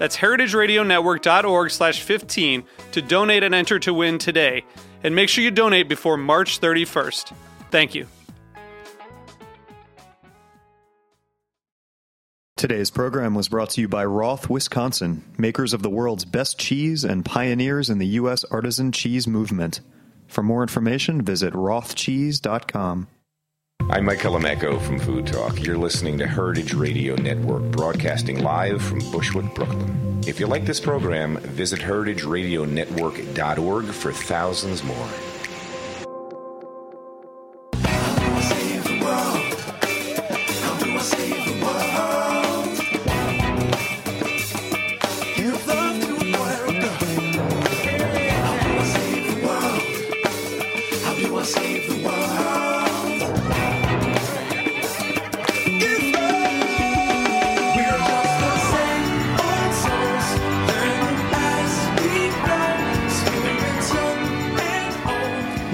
That's heritageradionetwork.org slash 15 to donate and enter to win today. And make sure you donate before March 31st. Thank you. Today's program was brought to you by Roth, Wisconsin, makers of the world's best cheese and pioneers in the U.S. artisan cheese movement. For more information, visit rothcheese.com. I'm Mike Colameco from Food Talk. You're listening to Heritage Radio Network, broadcasting live from Bushwick, Brooklyn. If you like this program, visit heritageradionetwork.org for thousands more.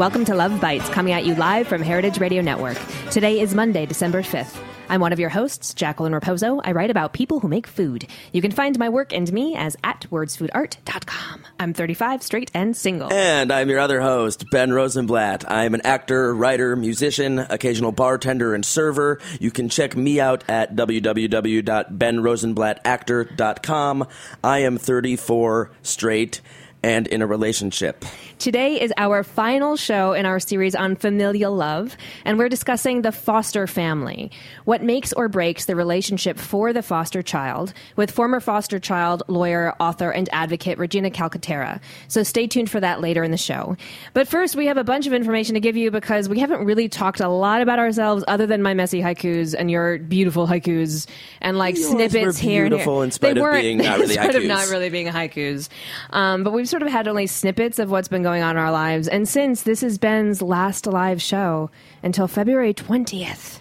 Welcome to Love Bites, coming at you live from Heritage Radio Network. Today is Monday, December 5th. I'm one of your hosts, Jacqueline Raposo. I write about people who make food. You can find my work and me as at wordsfoodart.com. I'm 35, straight, and single. And I'm your other host, Ben Rosenblatt. I'm an actor, writer, musician, occasional bartender, and server. You can check me out at www.benrosenblattactor.com. I am 34, straight, and in a relationship. Today is our final show in our series on familial love, and we're discussing the foster family. What makes or breaks the relationship for the foster child with former foster child lawyer, author, and advocate Regina Calcaterra. So stay tuned for that later in the show. But first, we have a bunch of information to give you because we haven't really talked a lot about ourselves other than my messy haikus and your beautiful haikus and like Yours snippets here and here. beautiful in spite they of weren't- being not really spite of haikus. not really being haikus. Um, but we've sort of had only snippets of what's been going on in our lives. And since this is Ben's last live show until February 20th,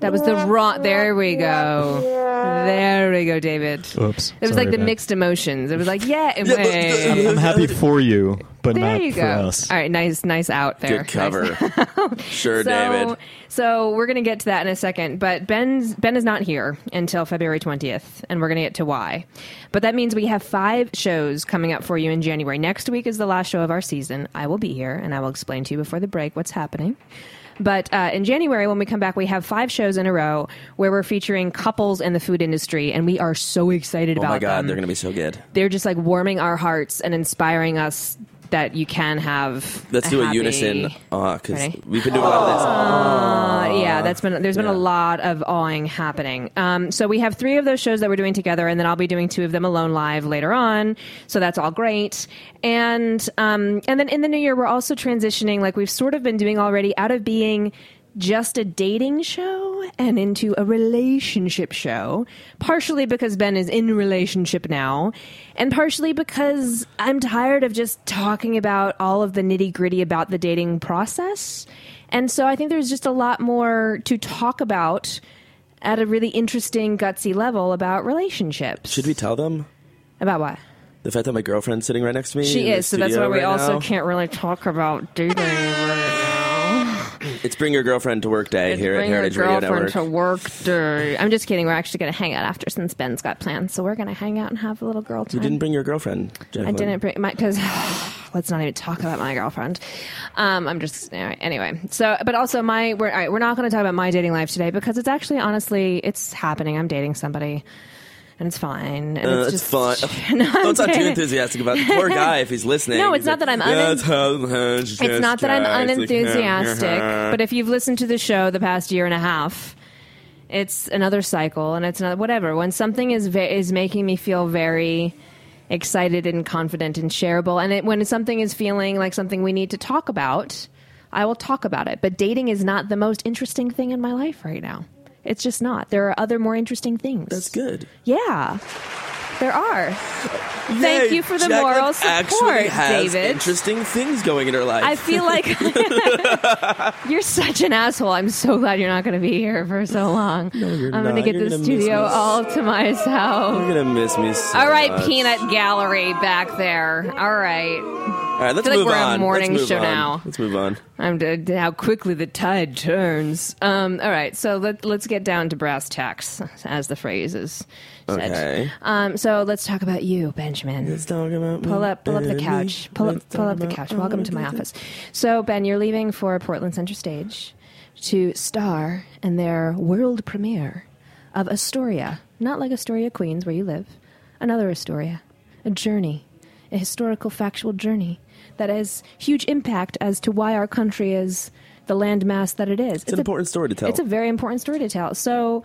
that was the wrong. There we go. There we go, David. Oops. It was Sorry, like the Ben. mixed emotions. It was like, yeah, it Yeah, wait. I'm, I'm happy for you, but there not you for go. us. All right, nice, nice out there. Good cover. sure, So, David. so we're gonna get to that in a second. But Ben's Ben is not here until February twentieth, and we're gonna get to why. But that means we have five shows coming up for you in January. Next week is the last show of our season. I will be here, and I will explain to you before the break what's happening. But uh, in January, when we come back, we have five shows in a row where we're featuring couples in the food industry, and we are so excited Oh about Oh my God, them they're going to be so good. they're just like warming our hearts and inspiring us that you can have. Let's do a happy- unison because Ready? we've been doing a lot of this. Uh, yeah, that's been there's been a lot of awing happening. Um, so we have three of those shows that we're doing together, and then I'll be doing two of them alone live later on. So that's all great. And um, and then in the new year, we're also transitioning, like we've sort of been doing already, out of being just a dating show and into a relationship show. Partially because Ben is in relationship now, and partially because I'm tired of just talking about all of the nitty gritty about the dating process. And so I think there's just a lot more to talk about at a really interesting, gutsy level about relationships. Should we tell them About what? the fact that my girlfriend's sitting right next to me? She is, so that's why we right also now? can't really talk about dating. It's Bring Your Girlfriend to Work Day here at bring your Heritage Radio girlfriend Network. to work day. I'm just kidding. We're actually going to hang out after since Ben's got plans. So we're going to hang out and have a little girl time. You didn't bring your girlfriend, I didn't bring my because let's not even talk about my girlfriend. Um, I'm just anyway, anyway. So, but also my we're all right, we're not going to talk about my dating life today because it's actually honestly it's happening. I'm dating somebody. And it's fine. And Uh, it's it's just fun. No, Don't sound too enthusiastic about the poor guy if he's listening. No, it's not like, that I'm "Yeah, unen- it's not that I'm unenthusiastic, but if you've listened to the show the past year and a half, it's another cycle, and it's not whatever. When something is ve- is making me feel very excited and confident and shareable, and it, when something is feeling like something we need to talk about, I will talk about it. But dating is not the most interesting thing in my life right now. It's just not. There are other more interesting things. That's good. Yeah, there are. Thank you for the Jacqueline moral support, David. Interesting things going in her life. I feel like you're such an asshole. I'm so glad you're not going to be here for so long. No, you're I'm going to get You're the studio all to myself. You're gonna miss me. So All right, much. peanut gallery back there. All right, All right, let's feel like move we're a on. morning let's move show on. now. Let's move on. I'm d- how quickly the tide turns. Um, all right, so let, let's get down to brass tacks, as the phrase is said. Okay. Um, so let's talk about you, Benjamin. Let's talk about Pull up, pull up the couch. Pull up, pull up the couch. Welcome to my office. So, Ben, you're leaving for Portland Center Stage to star in their world premiere of Astoria, not like Astoria, Queens, where you live, another Astoria, a journey, a historical, factual journey that has huge impact as to why our country is the landmass that it is. It's an a- important story to tell. It's a very important story to tell. So.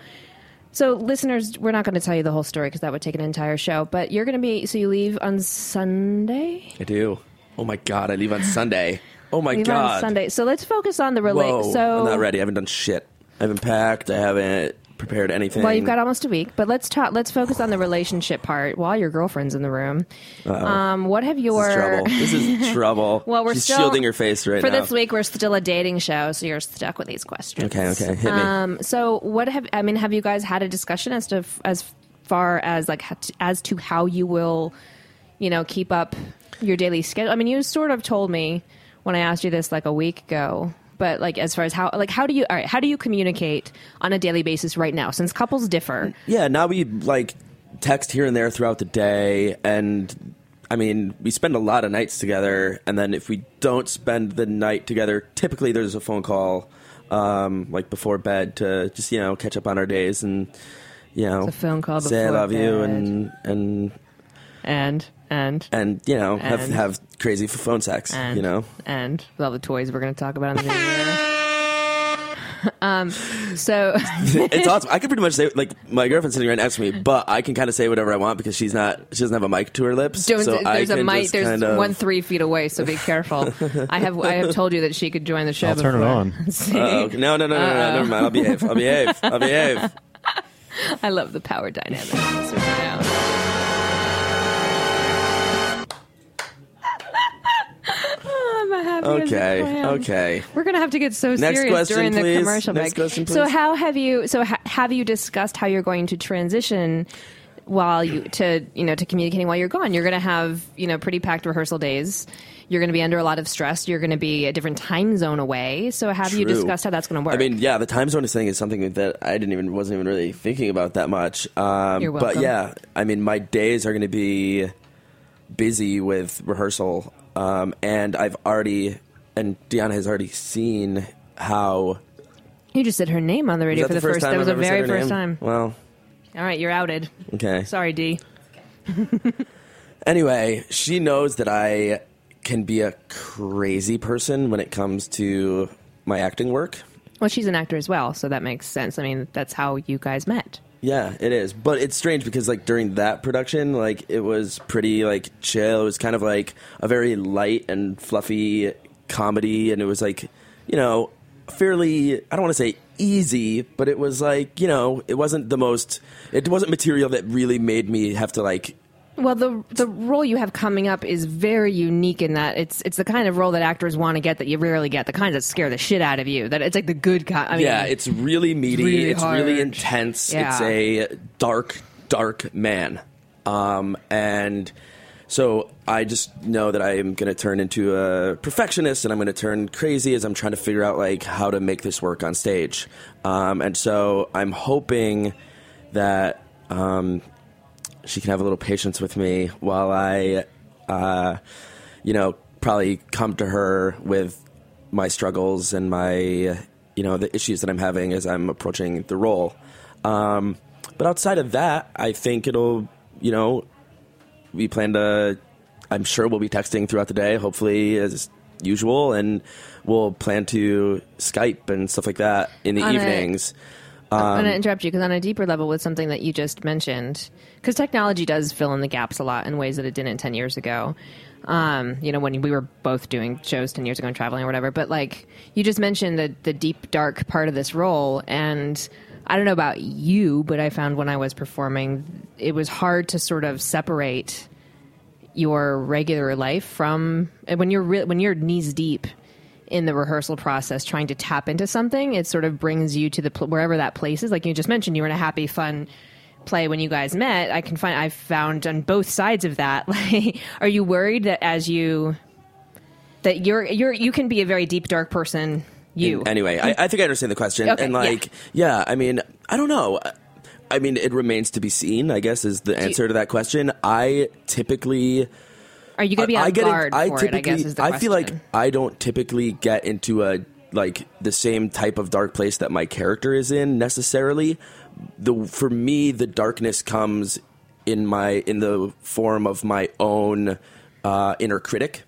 So, listeners, we're not going to tell you the whole story because that would take an entire show. But you're going to be so you leave on Sunday. I do. Oh my god, I leave on Sunday. Oh my Leave god. on Sunday. So let's focus on the relate. So I'm not ready. I haven't done shit. I haven't packed. I haven't prepared anything. Well, you've got almost a week, but let's talk. Let's focus on the relationship part while your girlfriend's in the room. Um, what have this your is trouble. This is trouble. Well, we're She's still shielding her face right for now. this week. We're still a dating show, so you're stuck with these questions. Okay, okay, hit me. Um, so what have I mean? Have you guys had a discussion as to as far as like as to how you will, you know, keep up your daily schedule? I mean, you sort of told me when I asked you this like a week ago. But like as far as how like how do you all right how do you communicate on a daily basis right now since couples differ? Yeah, now we like text here and there throughout the day, and I mean, we spend a lot of nights together. And then if we don't spend the night together, typically there's a phone call, um, like before bed to just you know catch up on our days and you know a phone call say I love you and and and and? And you know have have crazy for phone sex. and you know, and with all the toys we're going to talk about in the new year. um, so it's awesome. I can pretty much say like my girlfriend's sitting right next to me, but I can kind of say whatever I want because she's not. She doesn't have a mic to her lips. Don't, so there's a mic. There's kind of, one three feet away, so be careful. I have I have told you that she could join the show. I'll turn it on. See? Oh, okay. No, no, no, no, no, never mind. I'll behave. I'll behave. I'll behave. I love the power dynamic. Happy as a Okay, okay. We're gonna have to get so Next serious question, during the please. commercial Next break. question, So how have you? So ha- have you discussed how you're going to transition while you to you know to communicating while you're gone? You're gonna have you know pretty packed rehearsal days. You're going to be under a lot of stress. You're going to be a different time zone away. So have you discussed how that's going to work? I mean, yeah, the time zone thing is something that I didn't even wasn't even really thinking about that much. Um, You're welcome. But yeah, I mean, my days are going to be busy with rehearsal, um, and I've already and Deanna has already seen how. you just said her name on the radio for the the first time That was a very first time. Well, All right, you're outed. okay. Sorry, D. Anyway, she knows that I can be a crazy person when it comes to my acting work. Well, she's an actor as well, so that makes sense. I mean, that's how you guys met. Yeah, it is. But it's strange because like during that production, like it was pretty like chill. It was kind of like a very light and fluffy comedy and it was like, you know, fairly I don't want to say easy, but it was like, you know, it wasn't the most it wasn't material that really made me have to like Well, the the role you have coming up is very unique in that it's it's the kind of role that actors want to get that you rarely get. The kinds that scare the shit out of you. That it's like the good kind. I mean, yeah, it's really meaty. really It's really, intense. Yeah. It's a dark, dark man. Um, and so I just know that I am going to turn into a perfectionist and I'm going to turn crazy as I'm trying to figure out like how to make this work on stage. Um, and so I'm hoping that um, she can have a little patience with me while I, uh, you know, probably come to her with my struggles and my, you know, the issues that I'm having as I'm approaching the role. Um, but outside of that, I think it'll, you know, we plan to. I'm sure we'll be texting throughout the day, hopefully as usual, and we'll plan to Skype and stuff like that in the On evenings. I'm Um, I'm going to interrupt you because on a deeper level, with something that you just mentioned, because technology does fill in the gaps a lot in ways that it didn't ten years ago. Um, you know, when we were both doing shows ten years ago and traveling or whatever. But like you just mentioned, the the deep dark part of this role, and I don't know about you, but I found when I was performing, it was hard to sort of separate your regular life from when you're re- when you're knees deep in the rehearsal process trying to tap into something it sort of brings you to the pl- wherever that place is like you just mentioned you were in a happy fun play when you guys met i can find i've found on both sides of that like are you worried that as you that you're you're you can be a very deep dark person you Anyway, I, I think I understand the question. Okay, and yeah. like, yeah. I mean, I don't know. I mean, it remains to be seen. I guess is the answer to that question. I typically, are you going to be on I get. guard I for typically, it i guess is the I feel like. I don't typically get into a like the same type of dark place that my character is in necessarily. The for me, the darkness comes in my in the form of my own uh, inner critic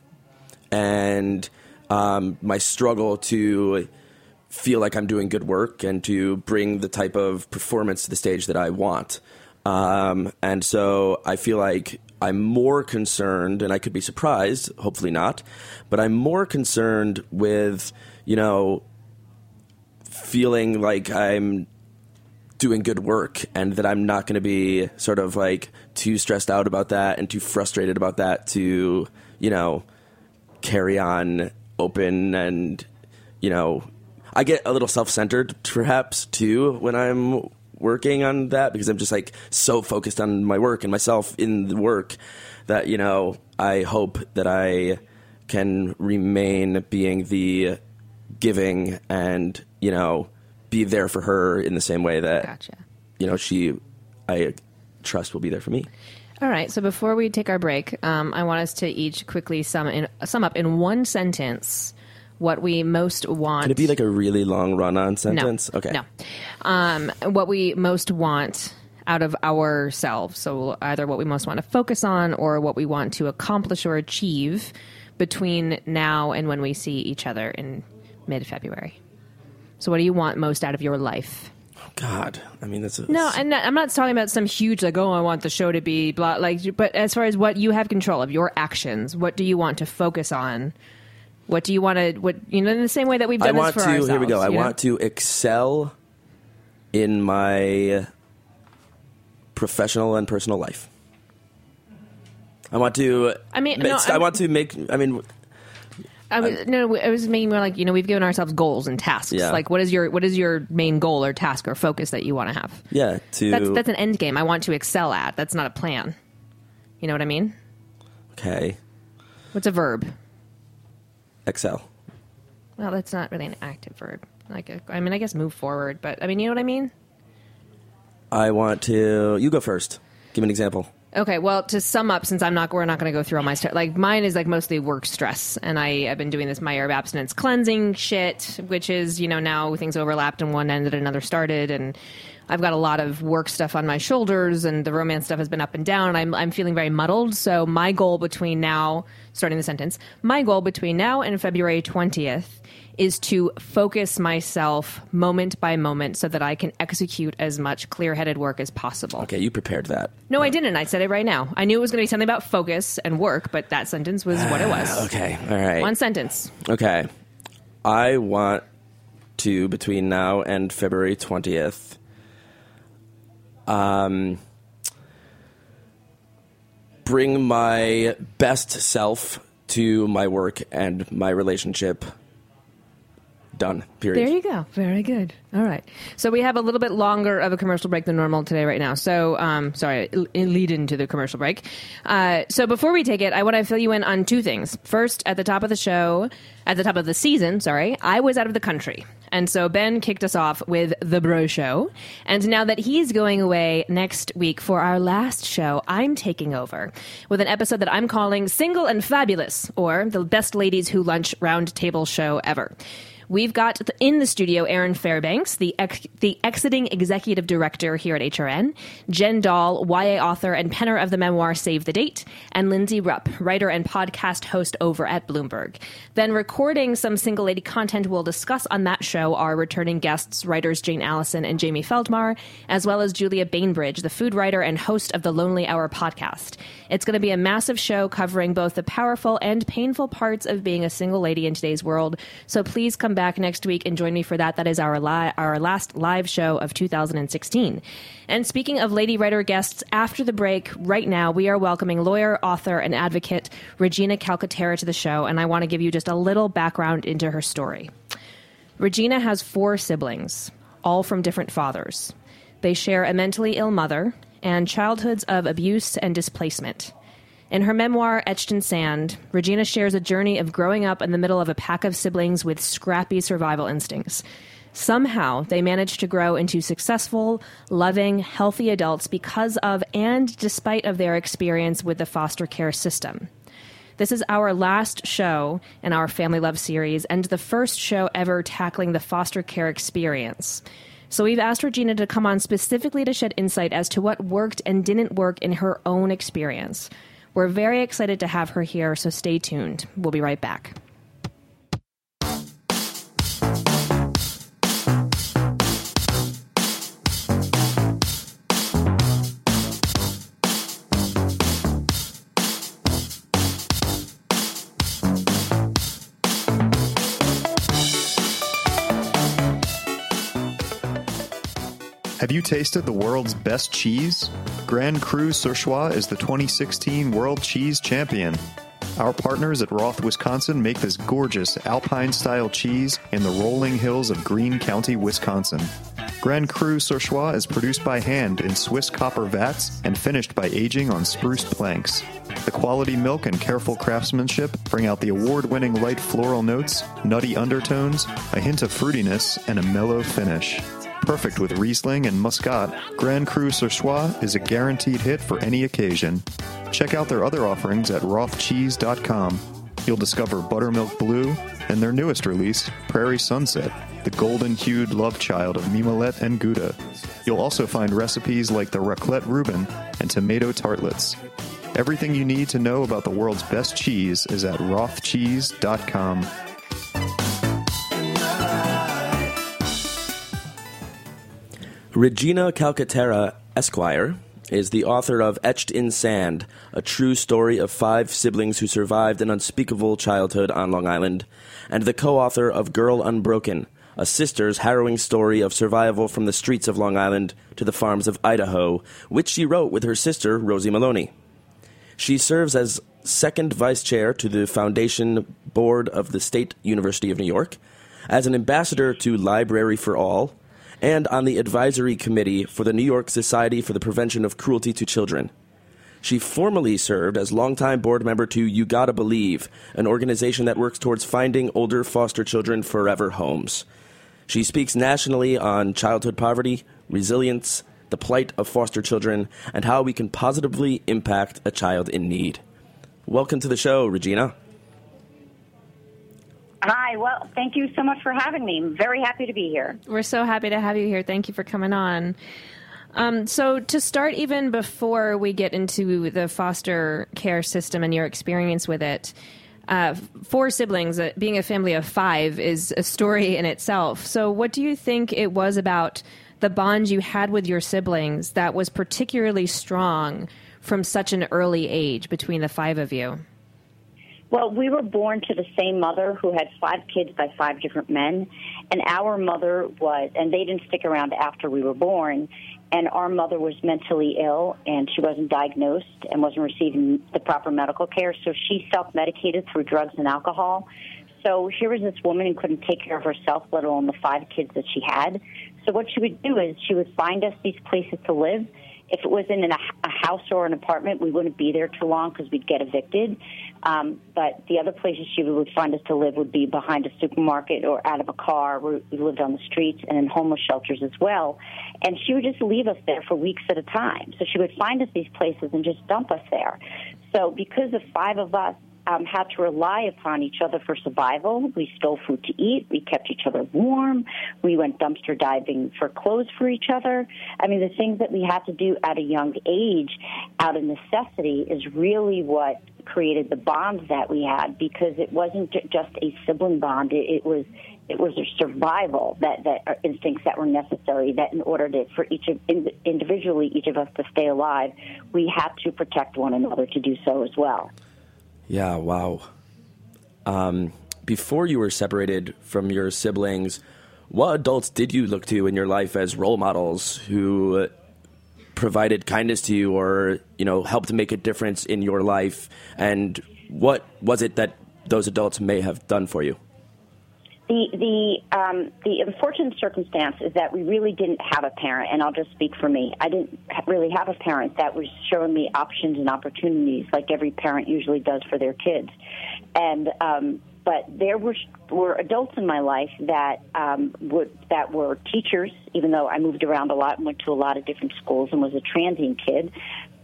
and um, my struggle to feel like I'm doing good work and to bring the type of performance to the stage that I want. Um, and so I feel like I'm more concerned, and I could be surprised, hopefully not, but I'm more concerned with, you know, feeling like I'm doing good work and that I'm not going to be sort of like too stressed out about that and too frustrated about that to, you know, carry on open and, you know, I get a little self centered perhaps too when I'm working on that because I'm just like so focused on my work and myself in the work that, you know, I hope that I can remain being the giving and, you know, be there for her in the same way that gotcha you know she I trust will be there for me. All right. So before we take our break, um, I want us to each quickly sum in, sum up in one sentence what we most want. Can it be like a really long run-on sentence? No. Okay. No. Um, what we most want out of ourselves. So either what we most want to focus on or what we want to accomplish or achieve between now and when we see each other in mid February. So what do you want most out of your life? God, I mean that's a, No, and I'm not talking about some huge like, oh, I want the show to be blah. Like, but as far as what you have control of your actions, what do you want to focus on? What do you want to? What you know, in the same way that we've I done want this to. for ourselves. here we go. I know? want to excel in my professional and personal life. I want to. I mean, no, I I'm- want to make. I mean, I was, no, I was making more like you know we've given ourselves goals and tasks. Yeah. Like, what is your what is your main goal or task or focus that you want to have? yeah. To That's that's an end game. I want to excel at. That's not a plan. You know what I mean? okay. What's a verb? Excel. Well, that's not really an active verb. Like, I mean, I guess move forward, but I mean, you know what I mean? I want to. You go first. Give me an example. Okay, well, to sum up, since I'm not, we're not going to go through all my stuff. Like mine is like mostly work stress, and I have been doing this my herb abstinence cleansing shit, which is you know now things overlapped and one ended, and another started, and I've got a lot of work stuff on my shoulders, and the romance stuff has been up and down. And I'm I'm feeling very muddled. So my goal between now, starting the sentence, my goal between now and February 20th is to focus myself moment by moment so that I can execute as much clear-headed work as possible. Okay, you prepared that. No, I didn't. I said it right now. I knew it was going to be something about focus and work, but that sentence was what it was. Okay. All right. One sentence. Okay. I want to, between now and February 20th, um, bring my best self to my work and my relationship. Done. Period. There you go. Very good. All right. So we have a little bit longer of a commercial break than normal today, right now. So, um, sorry, lead into the commercial break. Uh, so before we take it, I want to fill you in on two things. First, at the top of the show, at the top of the season, sorry, I was out of the country. And so Ben kicked us off with The Bro Show. And now that he's going away next week for our last show, I'm taking over with an episode that I'm calling Single and Fabulous, or The Best Ladies Who Lunch Round Table Show Ever. We've got in the studio Erin Fairbanks, the ex- the exiting executive director here at HRN, Jen Doll, YA author and penner of the memoir Save the Date, and Lindsey Rupp, writer and podcast host over at Bloomberg. Then recording some single lady content we'll discuss on that show are returning guests, writers Jane Allison and Jamie Feldmar, as well as Julia Bainbridge, the food writer and host of the Lonely Hour podcast. It's going to be a massive show covering both the powerful and painful parts of being a single lady in today's world. So please come back next week and join me for that. That is our li- our last live show of 2016. And speaking of lady writer guests, after the break, right now, we are welcoming lawyer, author, and advocate Regina Calcaterra to the show, and I want to give you just a little background into her story. Regina has four siblings, all from different fathers. They share a mentally ill mother and childhoods of abuse and displacement. In her memoir, Etched in Sand, Regina shares a journey of growing up in the middle of a pack of siblings with scrappy survival instincts. Somehow, they managed to grow into successful, loving, healthy adults because of and despite of their experience with the foster care system. This is our last show in our Family Love series and the first show ever tackling the foster care experience. So we've asked Regina to come on specifically to shed insight as to what worked and didn't work in her own experience. We're very excited to have her here, so stay tuned. We'll be right back. You tasted the world's best cheese? Grand Cru Surchoix is the 2016 World Cheese Champion. Our partners at Roth, Wisconsin make this gorgeous alpine style cheese in the rolling hills of Green County, Wisconsin. Grand Cru Surchoix is produced by hand in Swiss copper vats and finished by aging on spruce planks. The quality milk and careful craftsmanship bring out the award winning light floral notes, nutty undertones, a hint of fruitiness, and a mellow finish. Perfect with Riesling and Muscat, Grand Cru Surchoix is a guaranteed hit for any occasion. Check out their other offerings at rothcheese.com. You'll discover Buttermilk Blue and their newest release, Prairie Sunset, the golden hued love child of Mimolette and Gouda. You'll also find recipes like the raclette Reuben and tomato tartlets. Everything you need to know about the world's best cheese is at rothcheese.com. Regina Calcaterra, Esquire, is the author of Etched in Sand, a true story of five siblings who survived an unspeakable childhood on Long Island, and the co author of Girl Unbroken, a sister's harrowing story of survival from the streets of Long Island to the farms of Idaho, which she wrote with her sister, Rosie Maloney. She serves as second vice chair to the Foundation Board of the State University of New York, as an ambassador to Library for All, and on the advisory committee for the New York Society for the Prevention of Cruelty to Children. She formerly served as longtime board member to You Gotta Believe, an organization that works towards finding older foster children forever homes. She speaks nationally on childhood poverty, resilience, the plight of foster children, and how we can positively impact a child in need. Welcome to the show, Regina. Hi, well, thank you so much for having me. I'm very happy to be here. We're so happy to have you here. Thank you for coming on. Um, so, to start, even before we get into the foster care system and your experience with it, uh, four siblings, uh, being a family of five, is a story in itself. So, what do you think it was about the bond you had with your siblings that was particularly strong from such an early age between the five of you? Well, we were born to the same mother who had five kids by five different men. And our mother was, and they didn't stick around after we were born. And our mother was mentally ill and she wasn't diagnosed and wasn't receiving the proper medical care. So she self medicated through drugs and alcohol. So here was this woman who couldn't take care of herself, let alone the five kids that she had. So what she would do is she would find us these places to live if it was in a, a house or an apartment, we wouldn't be there too long because we'd get evicted. Um, but the other places she would find us to live would be behind a supermarket or out of a car. We lived on the streets and in homeless shelters as well. And she would just leave us there for weeks at a time. So she would find us these places and just dump us there. So because the five of us um, had to rely upon each other for survival. We stole food to eat. We kept each other warm. We went dumpster diving for clothes for each other. I mean, the things that we had to do at a young age out of necessity is really what created the bond that we had because it wasn't just a sibling bond. It, it was it was a survival that that are instincts that were necessary. That in order to for each of individually each of us to stay alive, we had to protect one another to do so as well. Yeah. Wow. Um, before you were separated from your siblings, what adults did you look to in your life as role models who provided kindness to you or you know helped make a difference in your life and what was it that those adults may have done for you the the um, the unfortunate circumstance is that we really didn't have a parent, and I'll just speak for me. I didn't really have a parent that was showing me options and opportunities like every parent usually does for their kids, and um, but there were were adults in my life that um, would that were teachers. Even though I moved around a lot and went to a lot of different schools and was a transient kid,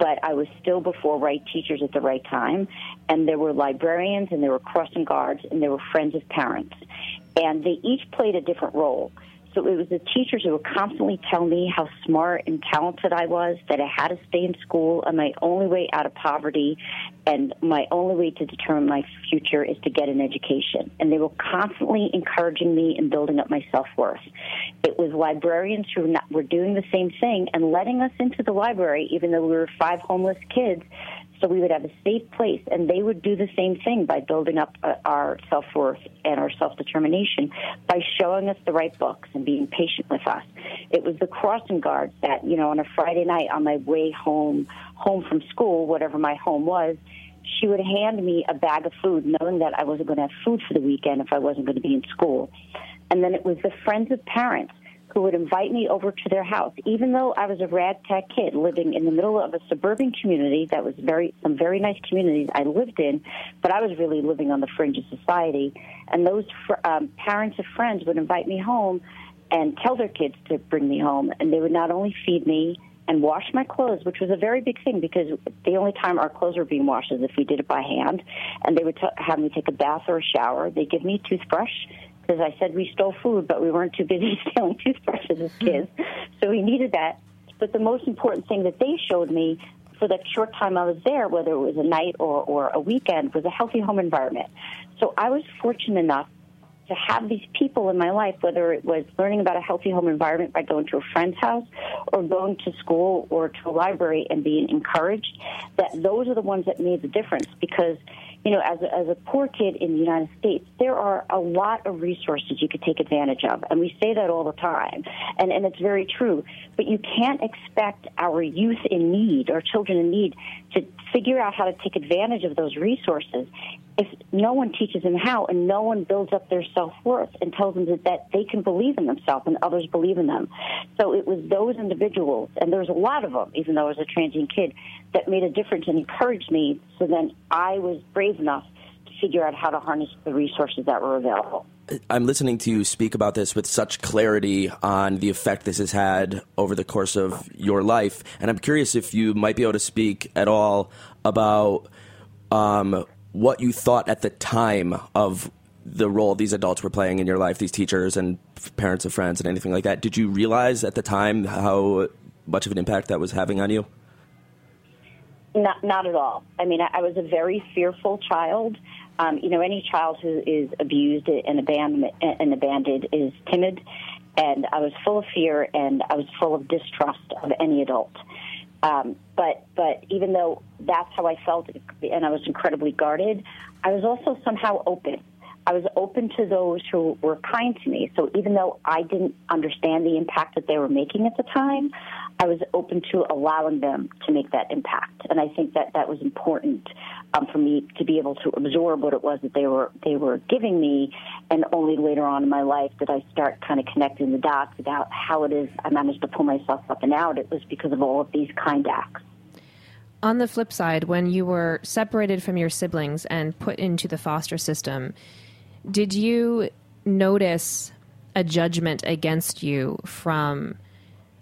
but I was still before right teachers at the right time. And there were librarians, and there were crossing guards, and there were friends of parents, and they each played a different role. So it was the teachers who would constantly tell me how smart and talented I was, that I had to stay in school, and my only way out of poverty and my only way to determine my future is to get an education. And they were constantly encouraging me and building up my self worth. It was librarians who were, were doing the same thing and letting us into the library, even though we were five homeless kids, so we would have a safe place, and they would do the same thing by building up uh, our self worth and our self determination by showing us the right books and being patient with us. It was the crossing guards that, you know, on a Friday night on my way home, home from school, whatever my home was, she would hand me a bag of food, knowing that I wasn't going to have food for the weekend if I wasn't going to be in school. And then it was the friends of parents who would invite me over to their house, even though I was a ragtag kid living in the middle of a suburban community that was very some very nice communities I lived in, but I was really living on the fringe of society. And those fr- um, parents of friends would invite me home and tell their kids to bring me home, and they would not only feed me and wash my clothes, which was a very big thing because the only time our clothes were being washed is if we did it by hand. And they would t- have me take a bath or a shower. They give me a toothbrush because I said we stole food, but we weren't too busy stealing toothbrushes as mm-hmm. kids. So we needed that. But the most important thing that they showed me for that short time I was there, whether it was a night or, or a weekend, was a healthy home environment. So I was fortunate enough to have these people in my life, whether it was learning about a healthy home environment by going to a friend's house or going to school or to a library and being encouraged, that those are the ones that made the difference because you know, as a, as a poor kid in the United States, there are a lot of resources you could take advantage of. And we say that all the time. And, and it's very true. But you can't expect our youth in need or children in need to figure out how to take advantage of those resources if no one teaches them how and no one builds up their self worth and tells them that, that they can believe in themselves and others believe in them. So it was those individuals, and there was a lot of them, even though I was a transient kid, that made a difference and encouraged me. So then I was brave enough figure out how to harness the resources that were available. I'm listening to you speak about this with such clarity on the effect this has had over the course of your life. And I'm curious if you might be able to speak at all about um, what you thought at the time of the role these adults were playing in your life, these teachers and parents of friends and anything like that. Did you realize at the time how much of an impact that was having on you? Not, not at all. I mean, I, was a very fearful child. Um, you know, any child who is abused and abandoned, and abandoned is timid, and I was full of fear and I was full of distrust of any adult. Um, but but even though that's how I felt, and I was incredibly guarded, I was also somehow open. I was open to those who were kind to me. So even though I didn't understand the impact that they were making at the time, I was open to allowing them to make that impact. And I think that that was important um, for me to be able to absorb what it was that they were they were giving me. And only later on in my life did I start kind of connecting the dots about how it is I managed to pull myself up and out. It was because of all of these kind acts. On the flip side, when you were separated from your siblings and put into the foster system, did you notice a judgment against you from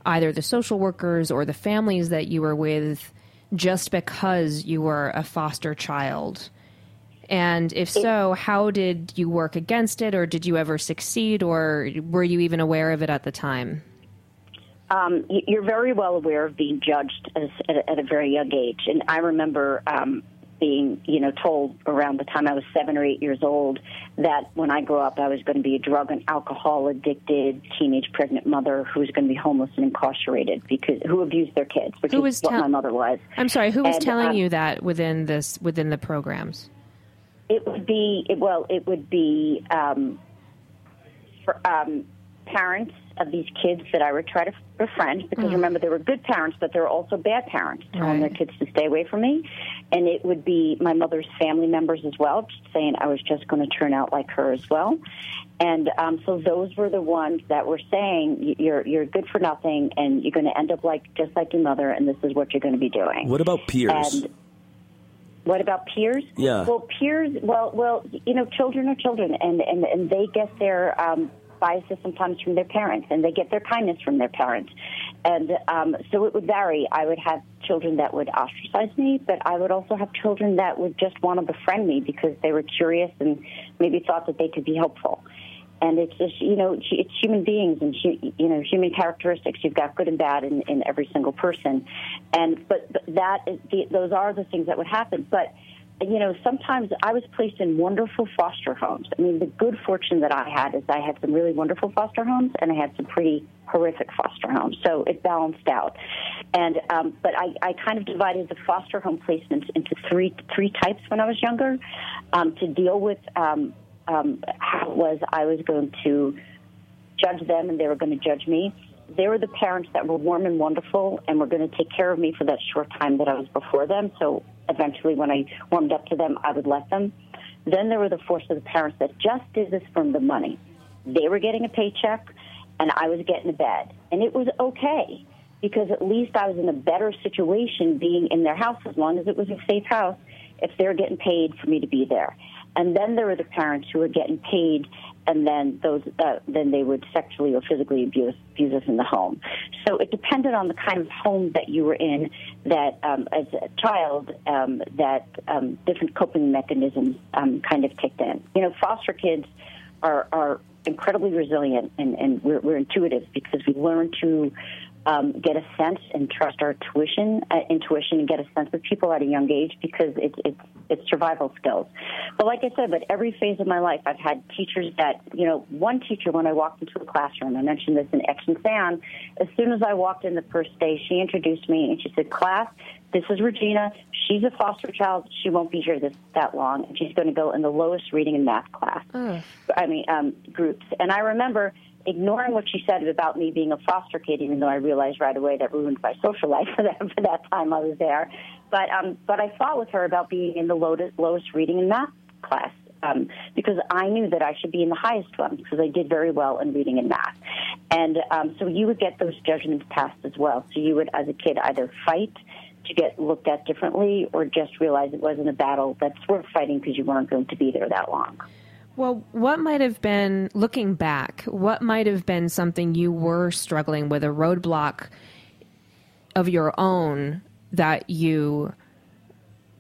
either the social workers or the families that you were with just because you were a foster child? And if so, how did you work against it, or did you ever succeed, or were you even aware of it at the time? Um, you're very well aware of being judged as, at, a, at, a, very young age, and I remember um, being, you know, told around the time I was seven or eight years old that when I grew up, I was going to be a drug and alcohol addicted teenage pregnant mother who was going to be homeless and incarcerated because who abused their kids, which who is what my mother was. I'm sorry, who was and, telling um, you that within this within the programs? It would be it, well, it would be um, for, um, parents of these kids that I would try to befriend because mm. remember they were good parents, but they were also bad parents, telling right. their kids to stay away from me. And it would be my mother's family members as well, saying I was just going to turn out like her as well. And um, so those were the ones that were saying you're you're good for nothing, and you're going to end up like just like your mother, and this is what you're going to be doing. What about peers? And, what about peers? Yeah. Well, peers. Well, well, you know, children are children, and and and they get their um, biases sometimes from their parents, and they get their kindness from their parents. And um, so it would vary. I would have children that would ostracize me, but I would also have children that would just want to befriend me because they were curious and maybe thought that they could be helpful. And it's just, you know, it's human beings and, you know, human characteristics. You've got good and bad in, in every single person. And, but, but that, is those are the things that would happen. But, you know, sometimes I was placed in wonderful foster homes. I mean, the good fortune that I had is I had some really wonderful foster homes, and I had some pretty horrific foster homes. So it balanced out. And um, but I, I kind of divided the foster home placements into three three types when I was younger, um, to deal with um, um, how it was I was going to judge them, and they were going to judge me they were the parents that were warm and wonderful and were going to take care of me for that short time that I was before them. So eventually, when I warmed up to them, I would let them. Then there were the force of the parents that just did this from the money. They were getting a paycheck, and I was getting a bed. And it was okay because at least I was in a better situation being in their house as long as it was a safe house if they're getting paid for me to be there. And then there were the parents who were getting paid and then those uh, then they would sexually or physically abuse abuse us in the home. So it depended on the kind of home that you were in. That um, as a child, um, that um, different coping mechanisms um, kind of kicked in. You know, foster kids are are incredibly resilient and, and we're, we're intuitive because we learn to um, get a sense and trust our tuition, uh, intuition and get a sense of people at a young age because it's, it's, it's survival skills. But like I said, but every phase of my life, I've had teachers that, you know, one teacher when I walked into a classroom, I mentioned this in Etched in Sand, as soon as I walked in the first day, she introduced me and she said, class, this is Regina. She's a foster child. She won't be here this that long, and she's going to go in the lowest reading and math class. Mm. I mean, um, groups. And I remember ignoring what she said about me being a foster kid, even though I realized right away that ruined my social life for that for that time I was there. But um, but I fought with her about being in the lowest, lowest reading and math class um, because I knew that I should be in the highest one because I did very well in reading and math. And um, so you would get those judgments passed as well. So you would, as a kid, either fight to get looked at differently or just realize it wasn't a battle that's worth fighting because you weren't going to be there that long. Well, what might have been, looking back, what might have been something you were struggling with, a roadblock of your own that you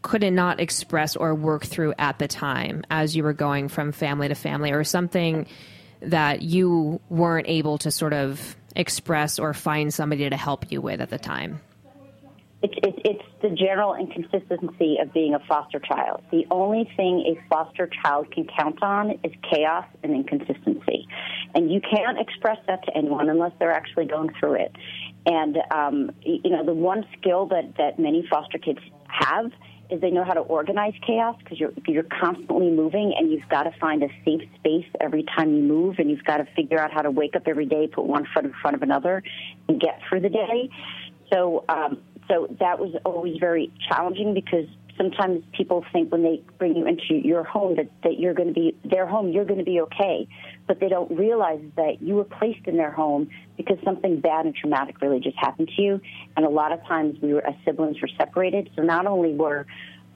could not express or work through at the time as you were going from family to family, or something that you weren't able to sort of express or find somebody to help you with at the time? It's, it's, it's the general inconsistency of being a foster child. The only thing a foster child can count on is chaos and inconsistency. And you can't express that to anyone unless they're actually going through it. And, um, you know, the one skill that, that many foster kids have is they know how to organize chaos because you're you're constantly moving and you've got to find a safe space every time you move and you've got to figure out how to wake up every day, put one foot in front of another, and get through the day. So um, so that was always very challenging because sometimes people think when they bring you into your home that, that you're going to be their home, you're going to be okay. But they don't realize that you were placed in their home because something bad and traumatic really just happened to you. And a lot of times we were, as siblings, were separated. So not only were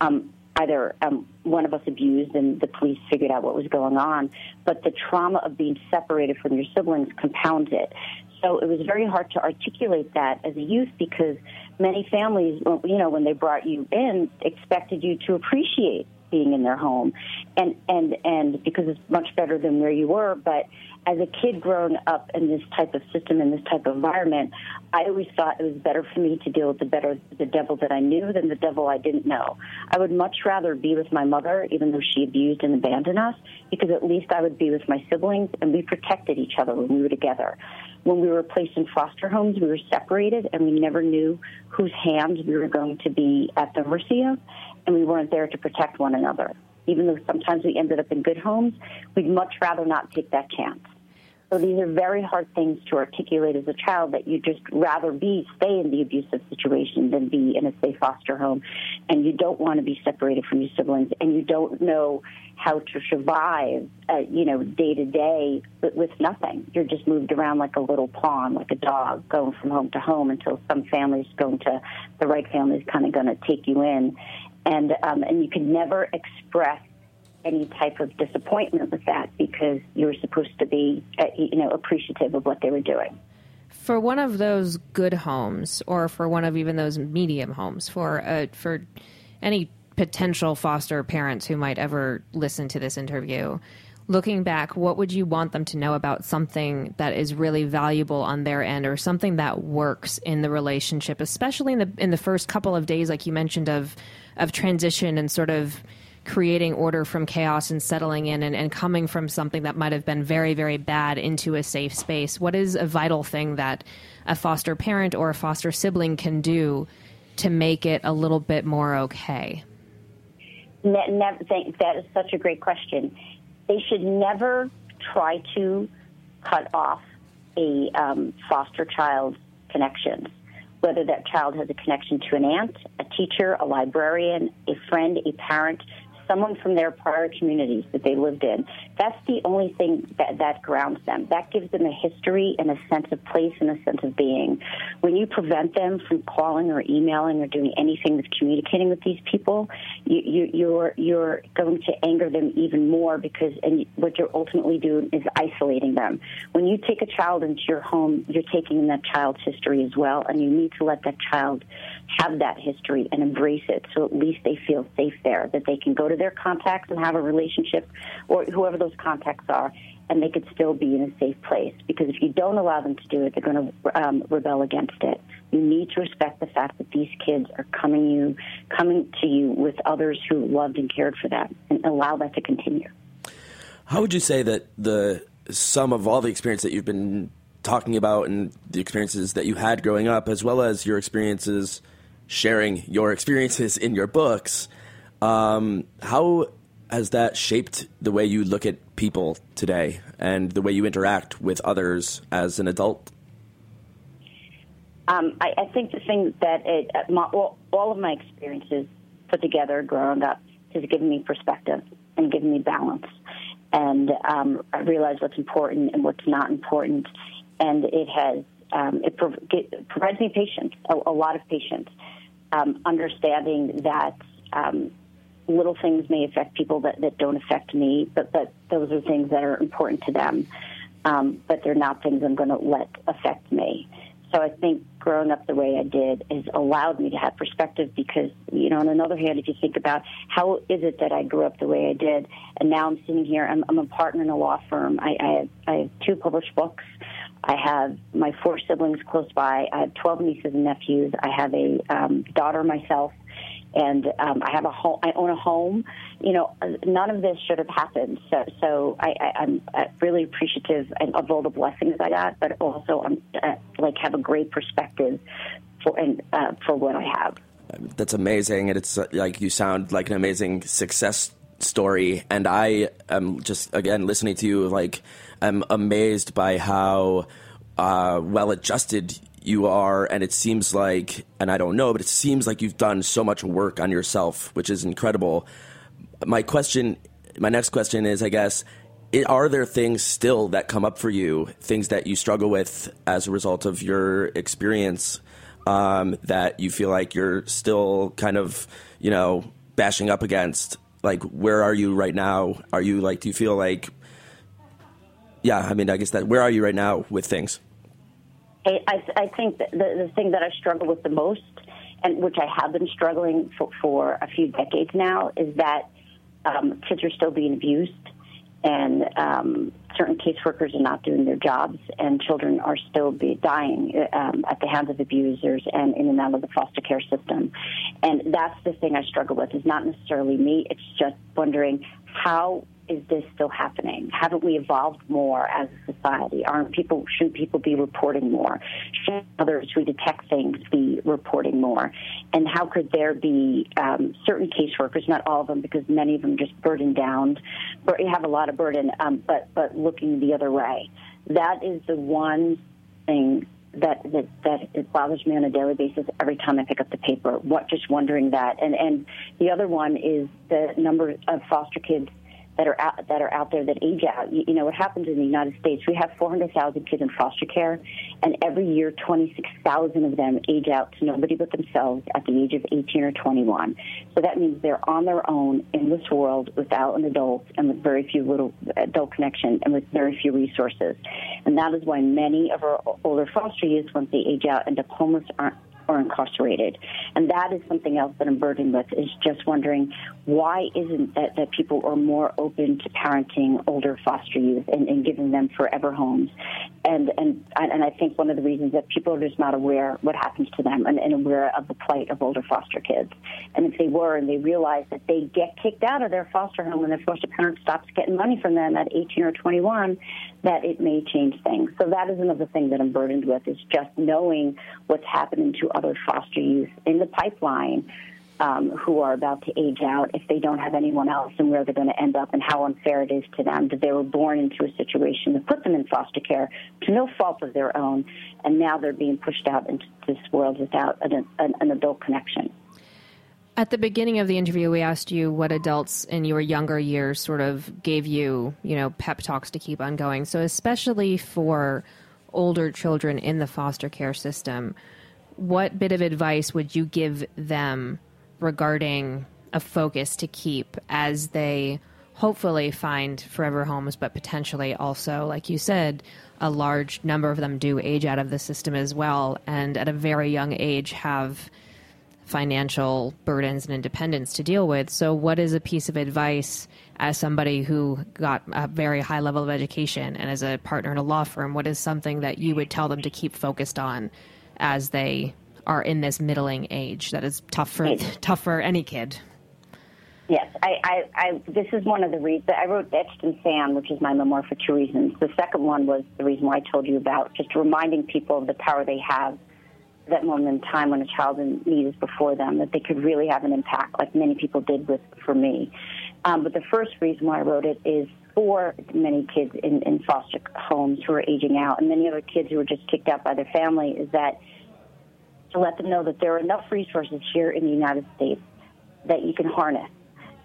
um, either um, one of us abused and the police figured out what was going on, but the trauma of being separated from your siblings compounds it. So it was very hard to articulate that as a youth because many families, you know, when they brought you in, expected you to appreciate being in their home, and and and because it's much better than where you were. But as a kid growing up in this type of system in this type of environment, I always thought it was better for me to deal with the better the devil that I knew than the devil I didn't know. I would much rather be with my mother, even though she abused and abandoned us, because at least I would be with my siblings and we protected each other when we were together. When we were placed in foster homes, we were separated and we never knew whose hands we were going to be at the mercy of, and we weren't there to protect one another. Even though sometimes we ended up in good homes, we'd much rather not take that chance. So these are very hard things to articulate as a child that you just rather be stay in the abusive situation than be in a safe foster home, and you don't want to be separated from your siblings, and you don't know how to survive, uh, you know, day to day with nothing. You're just moved around like a little pawn, like a dog, going from home to home until some family's going to the right family's kind of going to take you in, and um, and you can never express any type of disappointment with that because you were supposed to be, uh, you know, appreciative of what they were doing. For one of those good homes, or for one of even those medium homes, for uh, for any potential foster parents who might ever listen to this interview, looking back, what would you want them to know about something that is really valuable on their end, or something that works in the relationship, especially in the in the first couple of days, like you mentioned, of of transition and sort of creating order from chaos and settling in and, and coming from something that might have been very, very bad into a safe space? What is a vital thing that a foster parent or a foster sibling can do to make it a little bit more okay? That is such a great question. They should never try to cut off a um, foster child's connections, whether that child has a connection to an aunt, a teacher, a librarian, a friend, a parent someone from their prior communities that they lived in. That's the only thing that, that grounds them. That gives them a history and a sense of place and a sense of being. When you prevent them from calling or emailing or doing anything that's communicating with these people, you, you, you're you're going to anger them even more because and what you're ultimately doing is isolating them. When you take a child into your home, you're taking in that child's history as well, and you need to let that child have that history and embrace it so at least they feel safe there, that they can go to their contacts and have a relationship, or whoever those contacts are, and they could still be in a safe place. Because if you don't allow them to do it, they're going to um, rebel against it. You need to respect the fact that these kids are coming you, coming to you with others who loved and cared for them, and allow that to continue. How would you say that the sum of all the experience that you've been talking about and the experiences that you had growing up, as well as your experiences sharing your experiences in your books. Um, how has that shaped the way you look at people today and the way you interact with others as an adult? Um, I, I, think the thing that it, uh, my, all, all, of my experiences put together growing up has given me perspective and given me balance. And um, I realize what's important and what's not important. And it has um, it, prov- it, provides me patience, a, a lot of patience um, understanding that um, little things may affect people that, that don't affect me, but, but those are things that are important to them. Um, but they're not things I'm going to let affect me. So I think growing up the way I did has allowed me to have perspective because, you know, on another hand, if you think about how is it that I grew up the way I did, and now I'm sitting here, I'm, I'm a partner in a law firm. I, I, have, I have two published books. I have my four siblings close by. I have 12 nieces and nephews. I have a um, daughter myself, and um, I have a home. I own a home. You know, none of this should have happened. So, so I, I, I'm uh, really appreciative of all the blessings I got, but also I'm uh, like have a great perspective for and uh, for what I have. That's amazing, and it's uh, like you sound like an amazing success story. And I am just again listening to you like I'm amazed by how uh, well adjusted you are, and it seems like, and I don't know, but it seems like you've done so much work on yourself, which is incredible. My question, my next question is, I guess, are there things still that come up for you, things that you struggle with as a result of your experience um, that you feel like you're still kind of, you know, bashing up against? Like, where are you right now? Are you like, do you feel like yeah, I mean, I guess that where are you right now with things? I, I think the, the thing that I struggle with the most, and which I have been struggling for, for a few decades now, is that um, kids are still being abused, and um, certain caseworkers are not doing their jobs, and children are still be dying um, at the hands of abusers and in and out of the foster care system. And that's the thing I struggle with. Is not necessarily me. It's just wondering how is this still happening? Haven't we evolved more as a society? Aren't people shouldn't people be reporting more? Shouldn't others who detect things be reporting more? And how could there be um, certain caseworkers, not all of them, because many of them just burden down, but you have a lot of burden, um, but but looking the other way. That is the one thing that that that it bothers me on a daily basis every time I pick up the paper. What just wondering that, and and the other one is the number of foster kids that are out, that are out there that age out. You, you know what happens in the United States? We have 400,000 kids in foster care, and every year 26,000 of them age out to nobody but themselves at the age of 18 or 21. So that means they're on their own in this world without an adult and with very few little adult connection and with very few resources. And that is why many of our older foster youth, once they age out, end up homeless, aren't or incarcerated. And that is something else that I'm burdened with is just wondering why isn't that, that people are more open to parenting older foster youth and, and giving them forever homes. And, and, and I think one of the reasons that people are just not aware what happens to them and, and aware of the plight of older foster kids. And if they were and they realize that they get kicked out of their foster home and their foster parent stops getting money from them at 18 or 21, that it may change things. So that is another thing that I'm burdened with is just knowing what's happening to other foster youth in the pipeline um, who are about to age out if they don't have anyone else and where they're going to end up and how unfair it is to them that they were born into a situation that put them in foster care to no fault of their own and now they're being pushed out into this world without an, an, an adult connection. At the beginning of the interview, we asked you what adults in your younger years sort of gave you, you know, pep talks to keep on going. So, especially for older children in the foster care system, what bit of advice would you give them regarding a focus to keep as they hopefully find forever homes, but potentially also, like you said, a large number of them do age out of the system as well, and at a very young age have financial burdens and independence to deal with. So, what is a piece of advice as somebody who got a very high level of education and as a partner in a law firm? What is something that you would tell them to keep focused on as they are in this middling age that is tough for tough for any kid? Yes, I, I, I, this is one of the reasons I wrote Etched in Sand, which is my memoir for two reasons. The second one was the reason why I told you about just reminding people of the power they have that moment in time when a child in need is before them, that they could really have an impact, like many people did with for me. Um, but the first reason why I wrote it is for many kids in, in foster homes who are aging out, and many other kids who were just kicked out by their family, is that to let them know that there are enough resources here in the United States that you can harness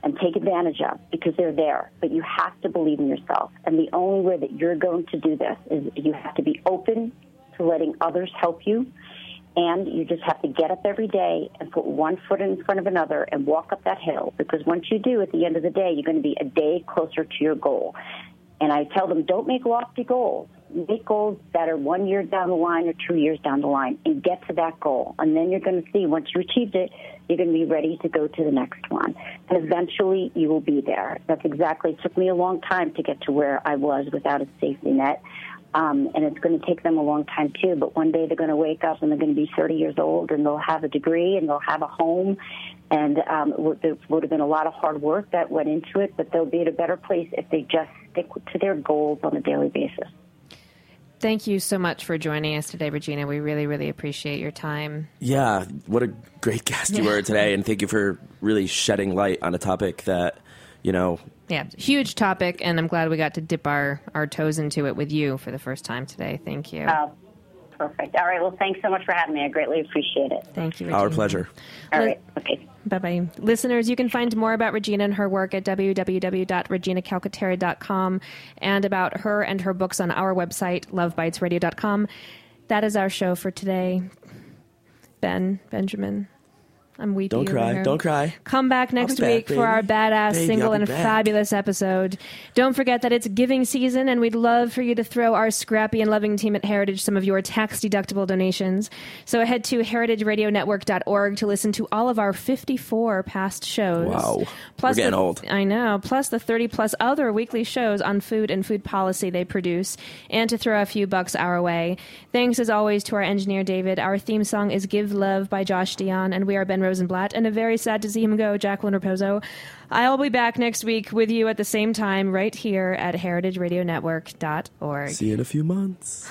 and take advantage of because they're there. But you have to believe in yourself. And the only way that you're going to do this is you have to be open to letting others help you and you just have to get up every day and put one foot in front of another and walk up that hill. Because once you do, at the end of the day, you're going to be a day closer to your goal. And I tell them, don't make lofty goals. Make goals that are one year down the line or two years down the line and get to that goal. And then you're going to see once you achieved it, you're going to be ready to go to the next one. And eventually you will be there. That's exactly, it took me a long time to get to where I was without a safety net. Um, and it's going to take them a long time too. But one day they're going to wake up and they're going to be 30 years old and they'll have a degree and they'll have a home. And um, there would have been a lot of hard work that went into it, but they'll be at a better place if they just stick to their goals on a daily basis. Thank you so much for joining us today, Regina. We really, really appreciate your time. Yeah, what a great guest you were today, and thank you for really shedding light on a topic that you know. Yeah, huge topic, and I'm glad we got to dip our, our toes into it with you for the first time today. Thank you. Oh, perfect. All right. Well, thanks so much for having me. I greatly appreciate it. Thank you. Regina. Our pleasure. All right. Okay. Bye bye. Listeners, you can find more about Regina and her work at www.reginacalcaterra.com and about her and her books on our website, lovebitesradio.com. That is our show for today. Ben, Benjamin, I'm weepy. Don't cry. here. Don't cry. Come back next be back, week for our badass, Baby, single, and back. fabulous episode. Don't forget that it's giving season, and we'd love for you to throw our scrappy and loving team at Heritage some of your tax deductible donations. So head to heritageradionetwork.org to listen to all of our 54 past shows. Wow. Plus We're getting the, old. I know. Plus the 30 plus other weekly shows on food and food policy they produce, and to throw a few bucks our way. Thanks as always to our engineer David. Our theme song is "Give Love" by Josh Dion, and we are Ben Rosenblatt. And a very sad to see him go, Jacqueline Raposo. I'll be back next week with you at the same time, right here at heritageradionetwork.org. See you in a few months.